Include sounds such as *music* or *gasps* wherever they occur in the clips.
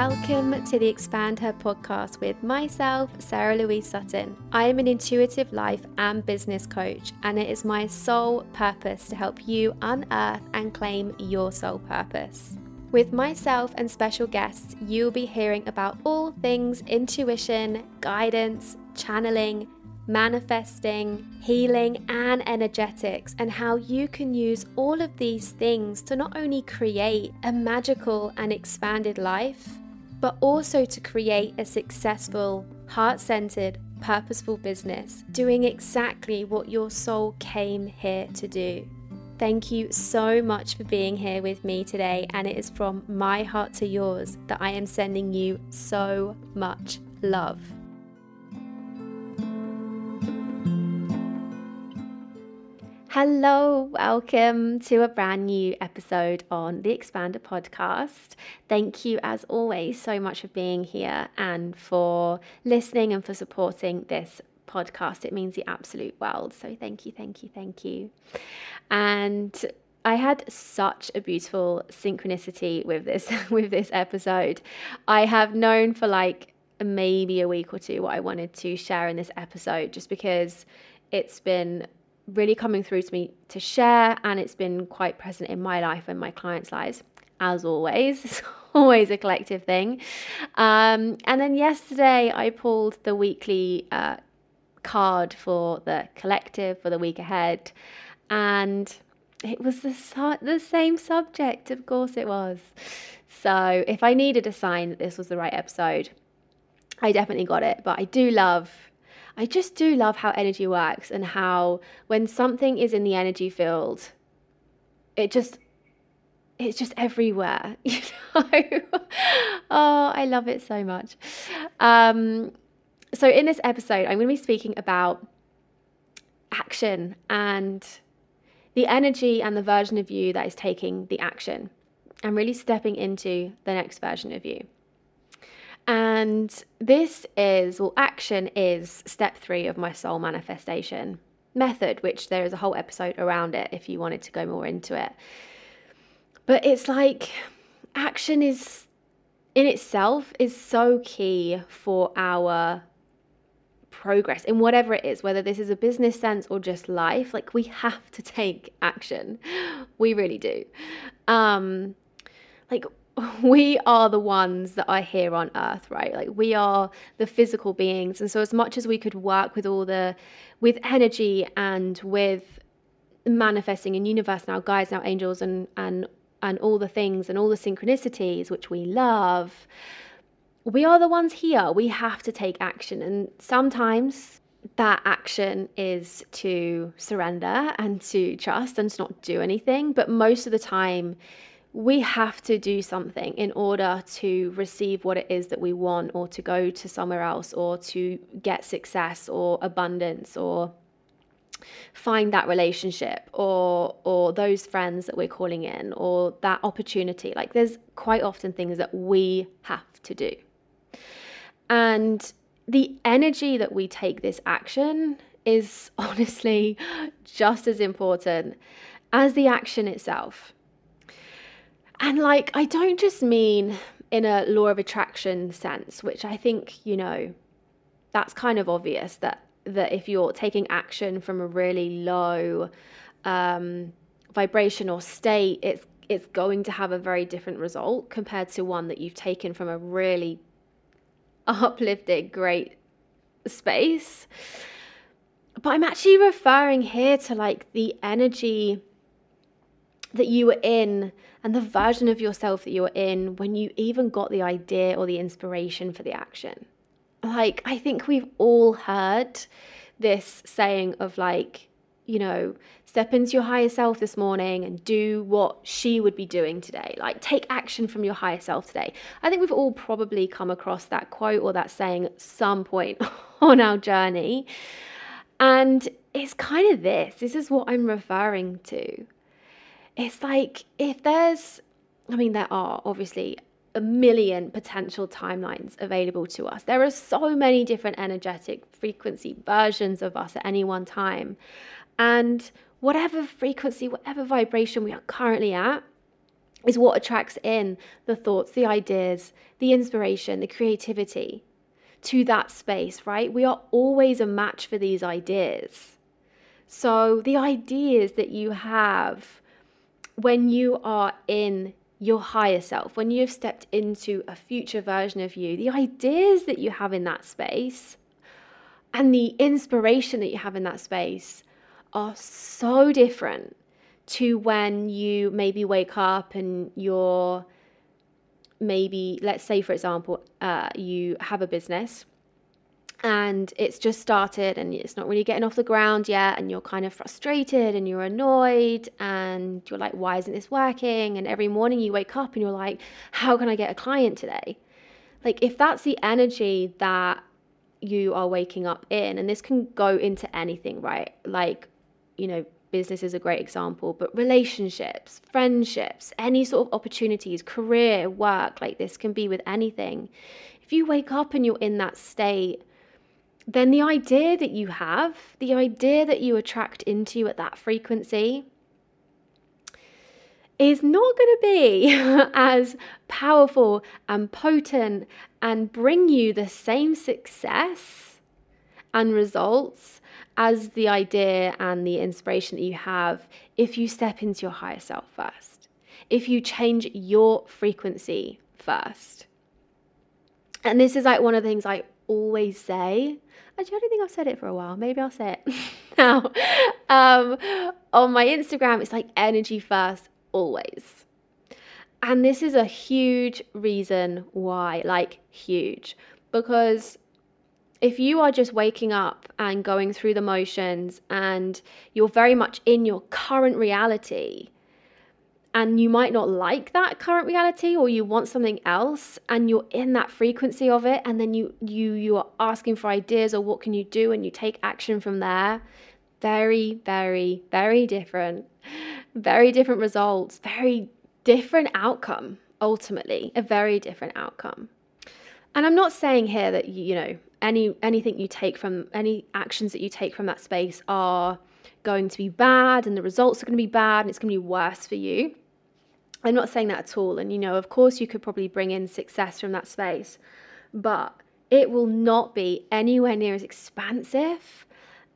Welcome to the Expand Her podcast with myself, Sarah Louise Sutton. I am an intuitive life and business coach, and it is my sole purpose to help you unearth and claim your soul purpose. With myself and special guests, you'll be hearing about all things intuition, guidance, channeling, manifesting, healing, and energetics, and how you can use all of these things to not only create a magical and expanded life, but also to create a successful, heart centered, purposeful business, doing exactly what your soul came here to do. Thank you so much for being here with me today, and it is from my heart to yours that I am sending you so much love. Hello, welcome to a brand new episode on the Expand Her podcast. Thank you, as always, so much for being here and for listening and for supporting this podcast. It means the absolute world. So, thank you, thank you, thank you. And I had such a beautiful synchronicity with this *laughs* with this episode. I have known for like maybe a week or two what I wanted to share in this episode just because it's been really coming through to me to share, and it's been quite present in my life and my clients' lives, as always. *laughs* It's always a collective thing. Um, and then yesterday, I pulled the weekly uh, card for the collective for the week ahead, and it was the, the same subject, of course it was. So if I needed a sign that this was the right episode, I definitely got it. But I do love I just do love how energy works and how when something is in the energy field, it just it's just everywhere, *laughs* you know. oh, I love it so much. Um, so in this episode, I'm going to be speaking about action and the energy and the version of you that is taking the action and really stepping into the next version of you. And this is, well, action is step three of my soul manifestation method, which there is a whole episode around it if you wanted to go more into it. But it's like action is in itself is so key for our progress in whatever it is, whether this is a business sense or just life. Like we have to take action. *gasps* We really do. Um, like *laughs* we are the ones that are here on earth, right? Like we are the physical beings. And so as much as we could work with all the with energy and with manifesting in universe now guides now angels and and and all the things and all the synchronicities which we love we are the ones here we have to take action and sometimes that action is to surrender and to trust and to not do anything but most of the time we have to do something in order to receive what it is that we want or to go to somewhere else or to get success or abundance or find that relationship or or those friends that we're calling in or that opportunity. Like there's quite often things that we have to do. And the energy that we take this action is *laughs* honestly just as important as the action itself and like, I don't just mean in a law of attraction sense, which I think, you know, that's kind of obvious that that if you're taking action from a really low um, vibration or state, it's it's going to have a very different result compared to one that you've taken from a really uplifted, great space. But I'm actually referring here to like the energy that you were in and the version of yourself that you were in when you even got the idea or the inspiration for the action. Like, I think we've all heard this saying of like, you know, step into your higher self this morning and do what she would be doing today. Like, take action from your higher self today. I think we've all probably come across that quote or that saying at some point *laughs* on our journey. And it's kind of this this is what I'm referring to it's like if there's, I mean, there are obviously a million potential timelines available to us. There are so many different energetic frequency versions of us at any one time. And whatever frequency, whatever vibration we are currently at, is what attracts in the thoughts, the ideas, the inspiration, the creativity to that space, right? We are always a match for these ideas. So, the ideas that you have when you are in your higher self, when you have stepped into a future version of you, the ideas that you have in that space and the inspiration that you have in that space are so different to when you maybe wake up and you're maybe, let's say, for example, uh, you have a business and it's just started and it's not really getting off the ground yet and you're kind of frustrated and you're annoyed and you're like why isn't this working? And every morning you wake up and you're like how can i get a client today? Like if that's the energy that you are waking up in and this can go into anything right? Like you know business is a great example but relationships friendships any sort of opportunities career work like this can be with anything. If you wake up and you're in that state then the idea that you have, the idea that you attract into at that frequency, is not going to be *laughs* as powerful and potent and bring you the same success and results as the idea and the inspiration that you have if you step into your higher self first, if you change your frequency first. And this is like one of the things I always say Actually, I don't think I've said it for a while. Maybe I'll say it *laughs* now. Um, on my Instagram, it's like energy first, always. And this is a huge reason why, like, huge. Because if you are just waking up and going through the motions and you're very much in your current reality, and you might not like that current reality or you want something else and you're in that frequency of it and then you you you are asking for ideas or what can you do and you take action from there. Very very very different. Very different results. Very different outcome ultimately. A very different outcome. And i'm not saying here that you know any anything you take from any actions that you take from that space are going to be bad and the results are going to be bad and it's going to be worse for you. I'm not saying that at all. And, you know, of course, you could probably bring in success from that space, but it will not be anywhere near as expansive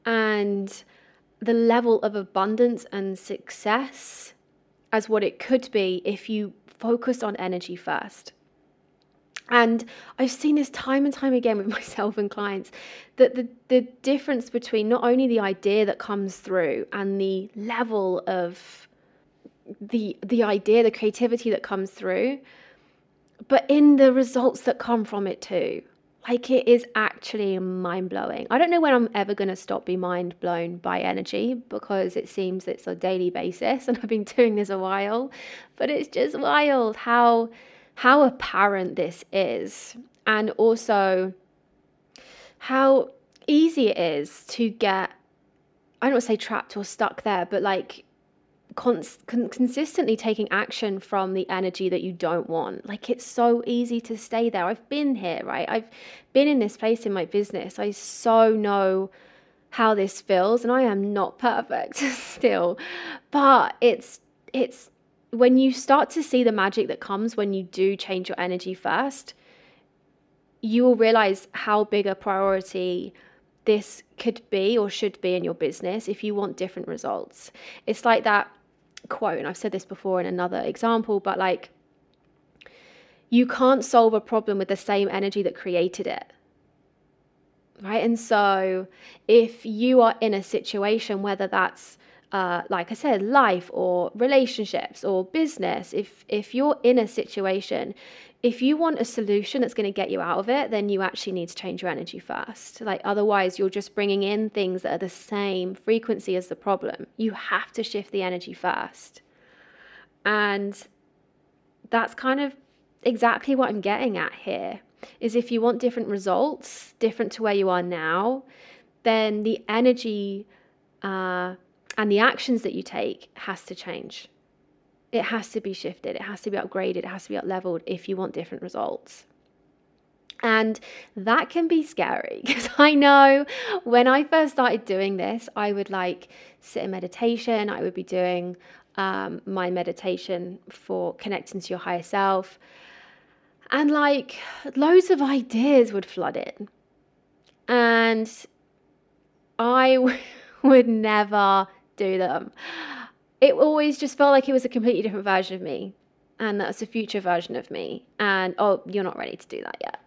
and the level of abundance and success as what it could be if you focused on energy first. And I've seen this time and time again with *laughs* myself and clients that the, the difference between not only the idea that comes through and the level of the the idea, the creativity that comes through, but in the results that come from it too. Like it is actually mind blowing. I don't know when I'm ever going to stop being mind blown by energy because it seems it's a daily basis *laughs* and I've been doing this a while, but it's just wild how how apparent this is and also how easy it is to get I don't want to say trapped or stuck there, but like con- consistently taking action from the energy that you don't want. Like it's so easy to stay there. I've been here, right? I've been in this place in my business. I so know how this feels and I am not *laughs* perfect still. But it's it's when you start to see the magic that comes when you do change your energy first, you will realize how big a priority this could be or should be in your business if you want different results. It's like that quote, and I've said this before in another example, but like, you can't solve a problem with the same energy that created it. Right. And so, if you are in a situation, whether that's uh, like I said, life or relationships or business, if if you're in a situation, if you want a solution that's going to get you out of it, then you actually need to change your energy first. Like otherwise, you're just bringing in things that are the same frequency as the problem. You have to shift the energy first, and that's kind of exactly what I'm getting at here. Is if you want different results, different to where you are now, then the energy. Uh, and the actions that you take has to change. It has to be shifted, it has to be upgraded, it has to be up leveled if you want different results. And that can be scary *laughs* because I know when I first started doing this, I would like sit in meditation, I would be doing um, my meditation for connecting to your higher self. And like loads of ideas would flood in. And I w- *laughs* would never do them. It always just felt like it was a completely different version of me. And that's a future version of me. And oh, you're not ready to do that yet.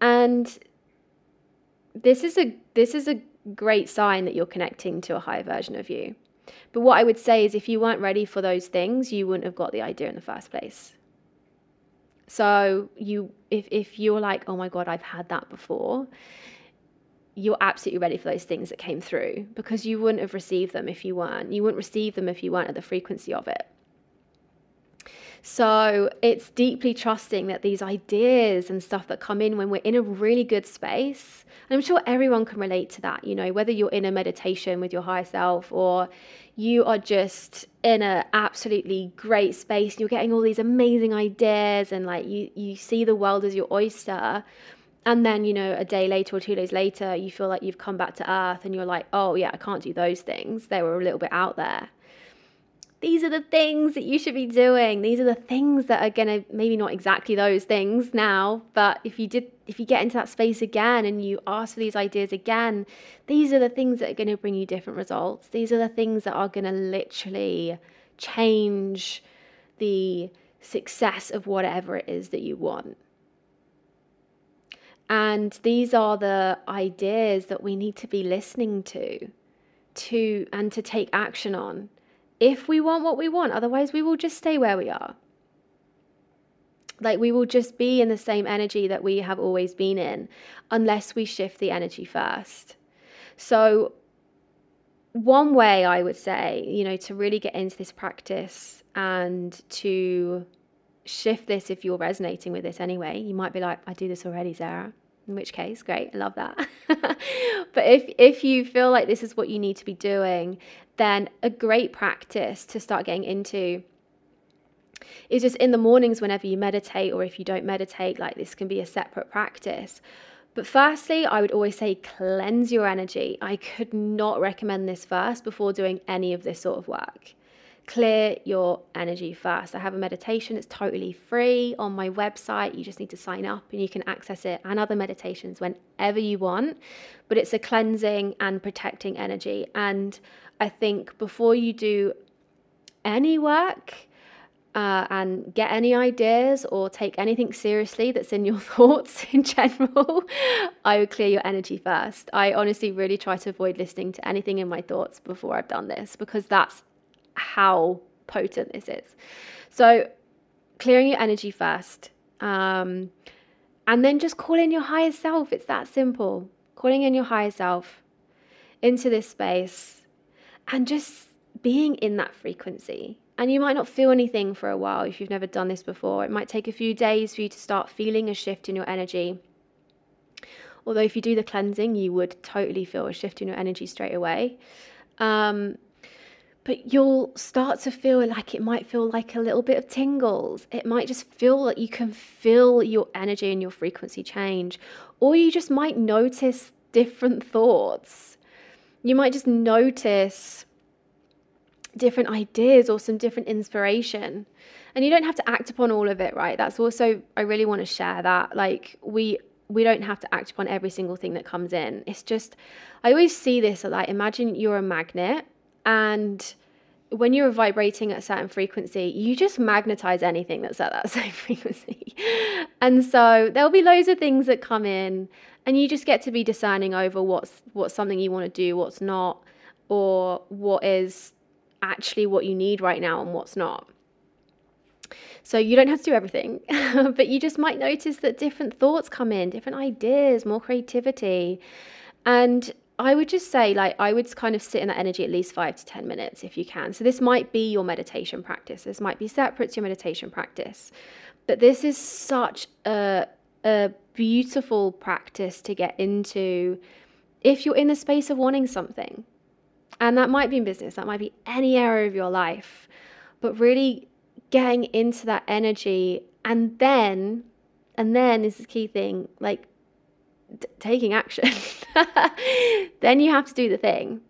And this is a this is a great sign that you're connecting to a higher version of you. But what I would say is if you weren't ready for those things, you wouldn't have got the idea in the first place. So you if if you're like, "Oh my god, I've had that before." You're absolutely ready for those things that came through because you wouldn't have received them if you weren't. You wouldn't receive them if you weren't at the frequency of it. So it's deeply trusting that these ideas and stuff that come in when we're in a really good space, and I'm sure everyone can relate to that, you know, whether you're in a meditation with your higher self or you are just in an absolutely great space, you're getting all these amazing ideas and like you, you see the world as your oyster. And then, you know, a day later or two days later, you feel like you've come back to earth and you're like, oh, yeah, I can't do those things. They were a little bit out there these are the things that you should be doing. These are the things that are going to maybe not exactly those things now, but if you did if you get into that space again and you ask for these ideas again, these are the things that are going to bring you different results. These are the things that are going to literally change the success of whatever it is that you want. And these are the ideas that we need to be listening to to and to take action on if we want what we want. Otherwise, we will just stay where we are. Like we will just be in the same energy that we have always been in unless we shift the energy first. So, one way I would say, you know, to really get into this practice and to shift this if you're resonating with this anyway, you might be like, I do this already, Sarah. In which case, great, I love that. *laughs* but if if you feel like this is what you need to be doing, then a great practice to start getting into is just in the mornings whenever you meditate, or if you don't meditate, like this can be a separate practice. But firstly, I would always say cleanse your energy. I could not recommend this first before doing any of this sort of work. Clear your energy first. I have a meditation, it's totally free on my website. You just need to sign up and you can access it and other meditations whenever you want. But it's a cleansing and protecting energy. And I think before you do any work uh, and get any ideas or take anything seriously that's in your *laughs* thoughts in general, I would clear your energy first. I honestly really try to avoid listening to anything in my thoughts before I've done this because that's how potent this is. So, clearing your energy first. Um, and then just call in your higher self. It's that simple. Calling in your higher self into this space and just being in that frequency. And you might not feel anything for a while if you've never done this before. It might take a few days for you to start feeling a shift in your energy. Although, if you do the cleansing, you would totally feel a shift in your energy straight away. Um, but you'll start to feel like it might feel like a little bit of tingles. It might just feel like you can feel your energy and your frequency change. Or you just might notice different thoughts you might just notice different ideas or some different inspiration. And you don't have to act upon all of it, right? That's also I really want to share that. Like we we don't have to act upon every single thing that comes in. It's just I always see this like imagine you're a magnet and when you're vibrating at a certain frequency, you just magnetize anything that's at that *laughs* same frequency. and so there'll be loads of things that come in and you just get to be discerning over what's what's something you want to do, what's not, or what is actually what you need right now and what's not. So you don't have to do everything, *laughs* but you just might notice that different thoughts come in, different ideas, more creativity. And I would just say, like, I would kind of sit in that energy at least five to 10 minutes if you can. So, this might be your meditation practice. This might be separate to your meditation practice. But this is such a, a beautiful practice to get into if you're in the space of wanting something. And that might be in business, that might be any area of your life. But really getting into that energy and then, and then this is the key thing, like t- taking action. *laughs* then you have to do the thing.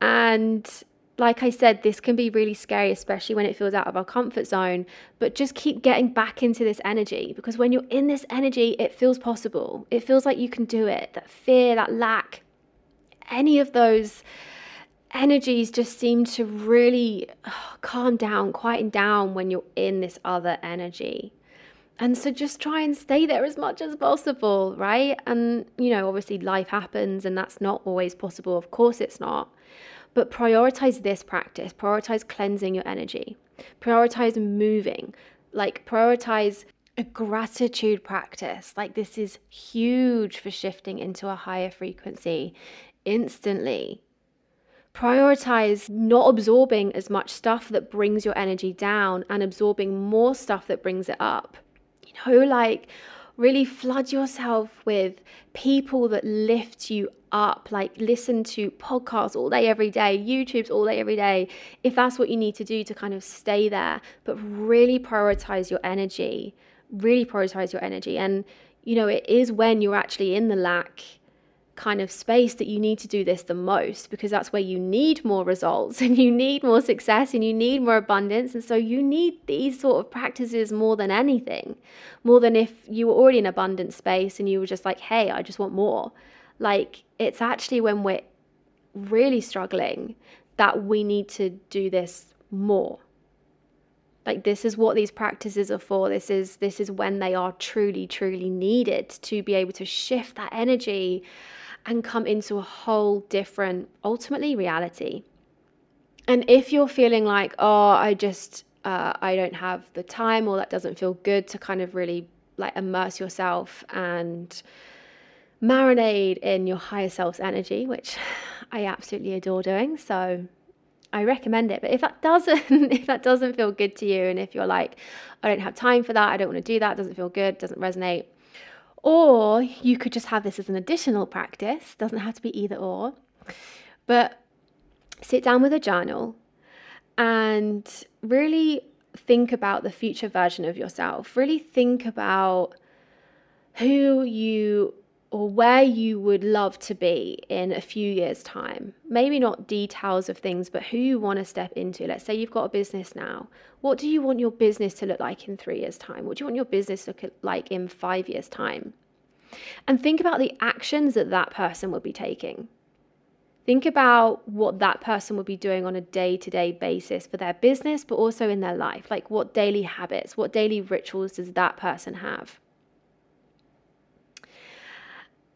And like I said, this can be really scary, especially when it feels out of our comfort zone. But just keep getting back into this energy because when you're in this energy, it feels possible. It feels like you can do it. That fear, that lack, any of those energies just seem to really calm down, quieten down when you're in this other energy. And so just try and stay there as much as possible, right? And, you know, obviously life happens and that's not always possible. Of course, it's not. But prioritize this practice, prioritize cleansing your energy, prioritize moving, like prioritize a gratitude practice. Like this is huge for shifting into a higher frequency instantly. Prioritize not absorbing as much stuff that brings your energy down and absorbing more stuff that brings it up. Know, like really flood yourself with people that lift you up like listen to podcasts all day every day youtube's all day every day if that's what you need to do to kind of stay there. But really prioritize your energy. Really prioritize your energy. And you know it is when you're actually in the lack kind of space that you need to do this the most because that's where you need more results *laughs* and you need more success and you need more abundance. And so you need these sort of practices more than anything, more than if you were already in abundant space and you were just like, hey, I just want more. Like it's actually when we're really struggling that we need to do this more like this is what these practices are for this is this is when they are truly truly needed to be able to shift that energy and come into a whole different, ultimately, reality. And if you're feeling like, oh, I just, uh, I don't have the time or that doesn't feel good to kind of really like immerse yourself and marinate in your higher self's energy, which *sighs* I absolutely adore doing. So I recommend it. But if that doesn't, *laughs* if that doesn't feel good to you, and if you're like, I don't have time for that, I don't want to do that, doesn't feel good, doesn't resonate, or you could just have this as an additional practice, doesn't have to be either or. But sit down with a journal and really think about the future version of yourself. Really think about who you or where you would love to be in a few years' time. Maybe not details of things, but who you want to step into. Let's say you've got a business now. What do you want your business to look like in three years' time? What do you want your business to look like in five years' time? And think about the actions that that person would be taking. Think about what that person would be doing on a day to day basis for their business, but also in their life. Like, what daily habits, what daily rituals does that person have?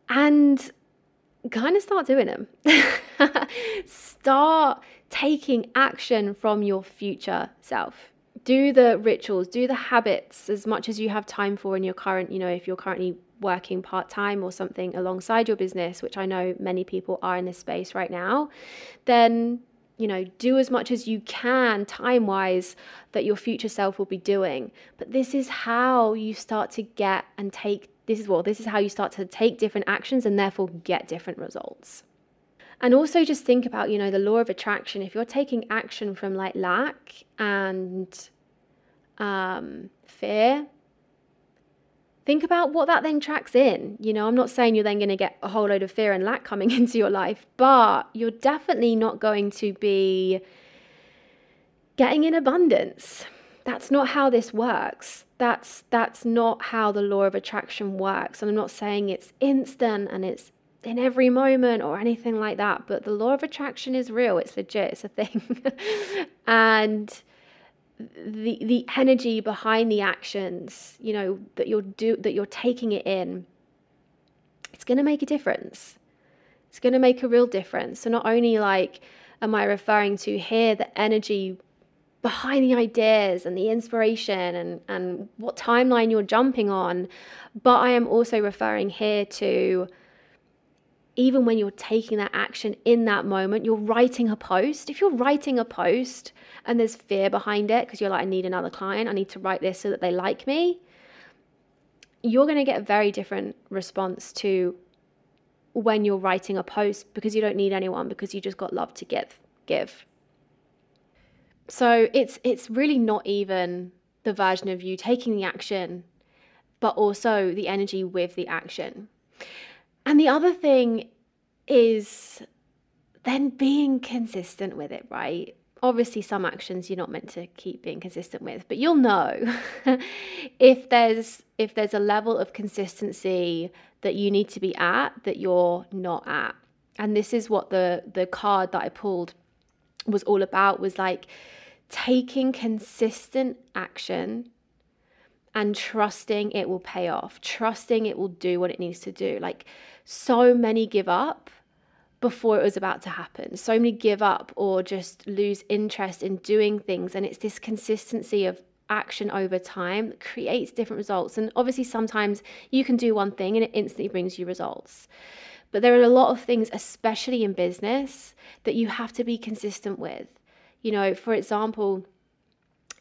And kind of start doing them. *laughs* start taking action from your future self. Do the rituals, do the habits as much as you have time for in your current, you know, if you're currently working part time or something alongside your business, which I know many people are in this space right now, then you know, do as much as you can time wise that your future self will be doing. But this is how you start to get and take this is what this is how you start to take different actions and therefore get different results. And also just think about, you know, the law of attraction. If you're taking action from like lack and um, fear, think about what that then tracks in. You know, I'm not saying you're then going to get a whole load of fear and lack coming *laughs* into your life, but you're definitely not going to be getting in abundance. That's not how this works. That's that's not how the law of attraction works. And i'm not saying it's instant and it's in every moment or anything like that but the law of attraction is real. It's legit. It's a thing. *laughs* And the the energy behind the actions you know that you're do that you're taking it in it's going to make a difference. It's going to make a real difference. So not only like am i referring to here the energy behind the ideas and the inspiration and, and what timeline you're jumping on. But I am also referring here to even when you're taking that action in that moment, you're writing a post. If you're writing a post and there's fear behind it because you're like, I need another client, I need to write this so that they like me, you're going to get a very different response to when you're writing a post because you don't need anyone because you just got love to give. Give so it's it's really not even the version of you taking the action but also the energy with the action and the other thing is then being consistent with it, right? Obviously, some actions you're not meant to keep being consistent with, but you'll know *laughs* if there's if there's a level of consistency that you need to be at that you're not at. And this is what the the card that I pulled was all about was like taking consistent action and trusting it will pay off, trusting it will do what it needs to do. Like so many give up before it was about to happen. So many give up or just lose interest in doing things. And it's this consistency of action over time that creates different results. And obviously, sometimes you can do one thing and it instantly brings you results. But there are a lot of things, especially in business, that you have to be consistent with. You know, for example,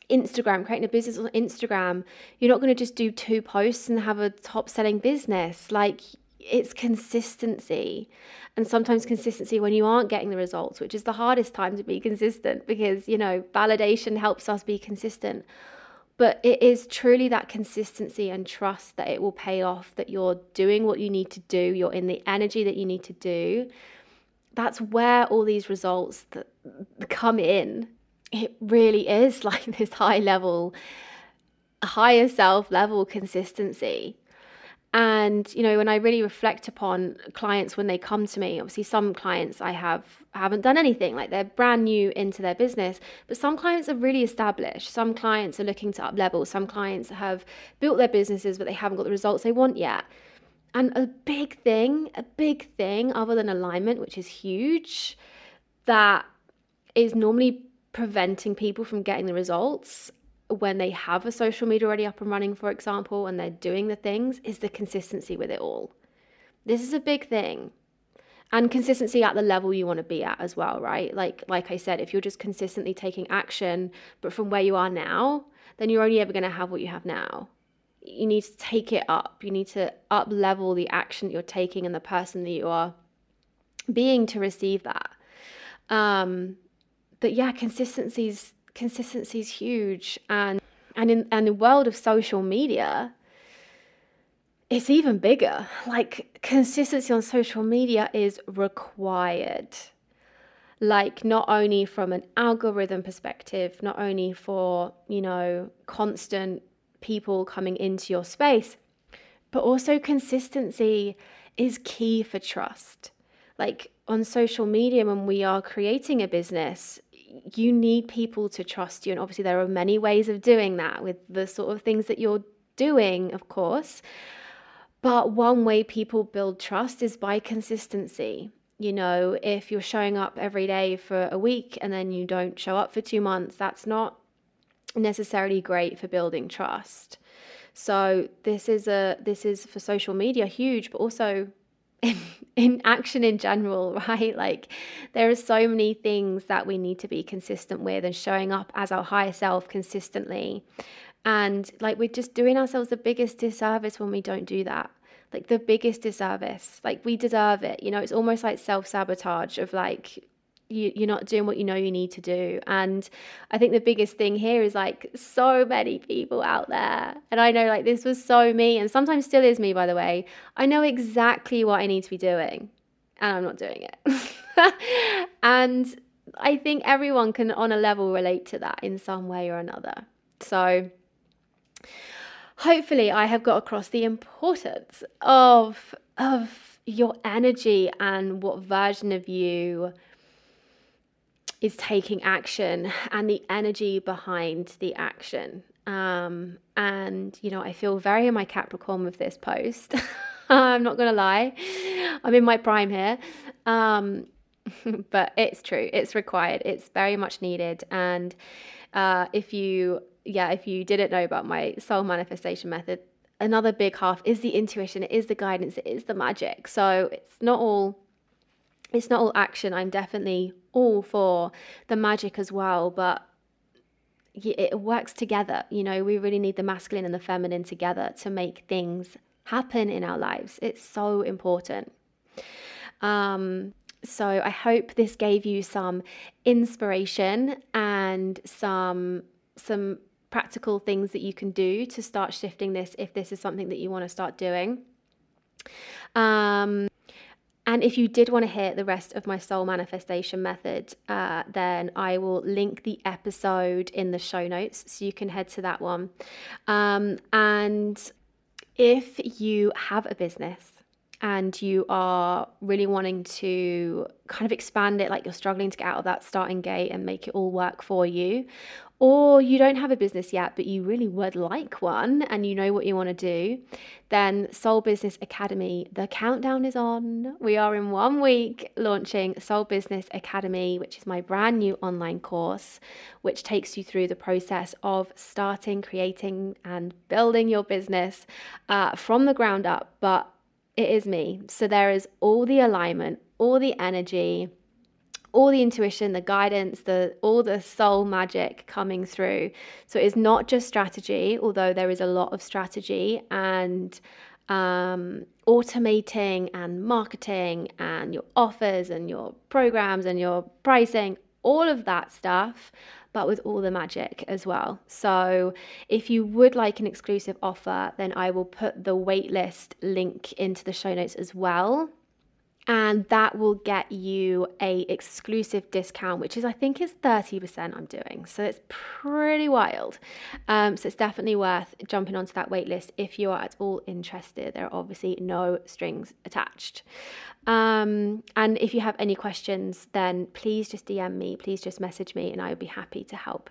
Instagram, creating a business on Instagram, you're not going to just do two posts and have a top selling business. Like it's consistency and sometimes consistency when you aren't getting the results which is the hardest time to be consistent because you know validation helps us be consistent but it is truly that consistency and trust that it will pay off that you're doing what you need to do you're in the energy that you need to do. That's where all these results that come in. It really is *laughs* like this high level higher self level consistency and you know when i really reflect upon clients when they come to me obviously some clients i have haven't done anything like they're brand new into their business but some clients are really established. Some clients are looking to up level. Some clients have built their businesses but they haven't got the results they want yet. And a big thing a big thing other than alignment which is huge that is normally preventing people from getting the results when they have a social media already up and running, for example, and they're doing the things, is the consistency with it all. This is a big thing. And consistency at the level you want to be at as well, right? Like like I said, if you're just consistently taking action, but from where you are now, then you're only ever going to have what you have now. You need to take it up. You need to up level the action that you're taking and the person that you are being to receive that. Um, but yeah, consistency's consistency is huge. And and in and the world of social media it's even bigger. Like consistency on social media is required. Like not only from an algorithm perspective not only for you know constant people coming into your space but also consistency is key for trust. Like on social media when we are creating a business you need people to trust you. And obviously, there are many ways of doing that with the sort of things that you're doing, of course. But one way people build trust is by consistency. You know, if you're showing up every day for a week and then you don't show up for two months, that's not necessarily great for building trust. So this is a this is for social media huge, but also in, *laughs* in action in general, *laughs* right? Like there are so many things that we need to be consistent with and showing up as our higher self consistently. And like we're just doing ourselves the biggest disservice when we don't do that. Like the biggest disservice. Like we deserve it. You know, it's almost like self sabotage of like you, you're not doing what you know you need to do. And I think the biggest thing here is like so many people out there. And I know like this was so me, and sometimes still is me, by the way. I know exactly what I need to be doing, and I'm not doing it. *laughs* and I think everyone can, on a level, relate to that in some way or another. So, hopefully, I have got across the importance of of your energy and what version of you is taking action and the energy behind the action. Um, and, you know, I feel very in my Capricorn with this post. *laughs* I'm not going to lie. I'm in my prime here. Um, *laughs* but it's true. It's required. It's very much needed. And uh, if you, yeah, if you didn't know about my soul manifestation method, another big half is the intuition, it is the guidance, it is the magic. So it's not all it's not all action. I'm definitely all for the magic as well, but it works together. You know, we really need the masculine and the feminine together to make things happen in our lives. It's so important. Um, so I hope this gave you some inspiration and some some practical things that you can do to start shifting this if this is something that you want to start doing. Um, And if you did want to hear the rest of my soul manifestation method, uh, then I will link the episode in the show notes so you can head to that one. Um, and if you have a business and you are really wanting to kind of expand it, like you're struggling to get out of that starting gate and make it all work for you, or you don't have a business yet, but you really would like one and you know what you want to do, then Soul Business Academy, the countdown is on. We are in one week launching Soul Business Academy, which is my brand new online course, which takes you through the process of starting, creating, and building your business uh, from the ground up. But it is me. So there is all the alignment, all the energy all the intuition, the guidance, the all the soul magic coming through. So it's not just strategy, although there is a lot of strategy and um, automating and marketing and your offers and your programs and your pricing, all of that stuff, but with all the magic as well. So if you would like an exclusive offer, then I will put the waitlist link into the show notes as well and that will get you a exclusive discount which is i think is 30% i'm doing. So it's pretty wild. Um, so it's definitely worth jumping onto that waitlist if you are at all interested. There are obviously no strings attached. Um, and if you have any questions then please just dm me please just message me and i would be happy to help.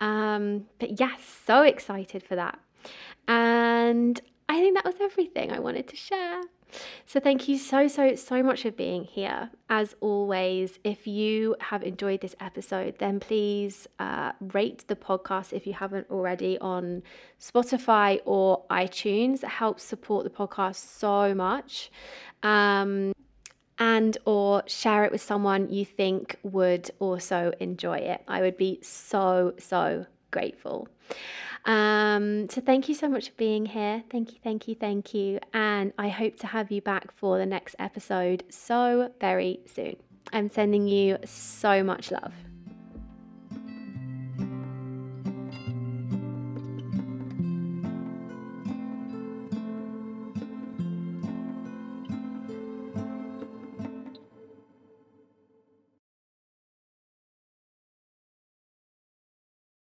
Um, but yes so excited for that. And i think that was everything i wanted to share so, thank you so, so, so much for being here. As always, if you have enjoyed this episode, then please uh, rate the podcast if you haven't already on Spotify or iTunes. It helps support the podcast so much. Um, and or share it with someone you think would also enjoy it. I would be so, so grateful. Um, so thank you so much for being here. Thank you, thank you, thank you. And I hope to have you back for the next episode so very soon. I'm sending you so much love.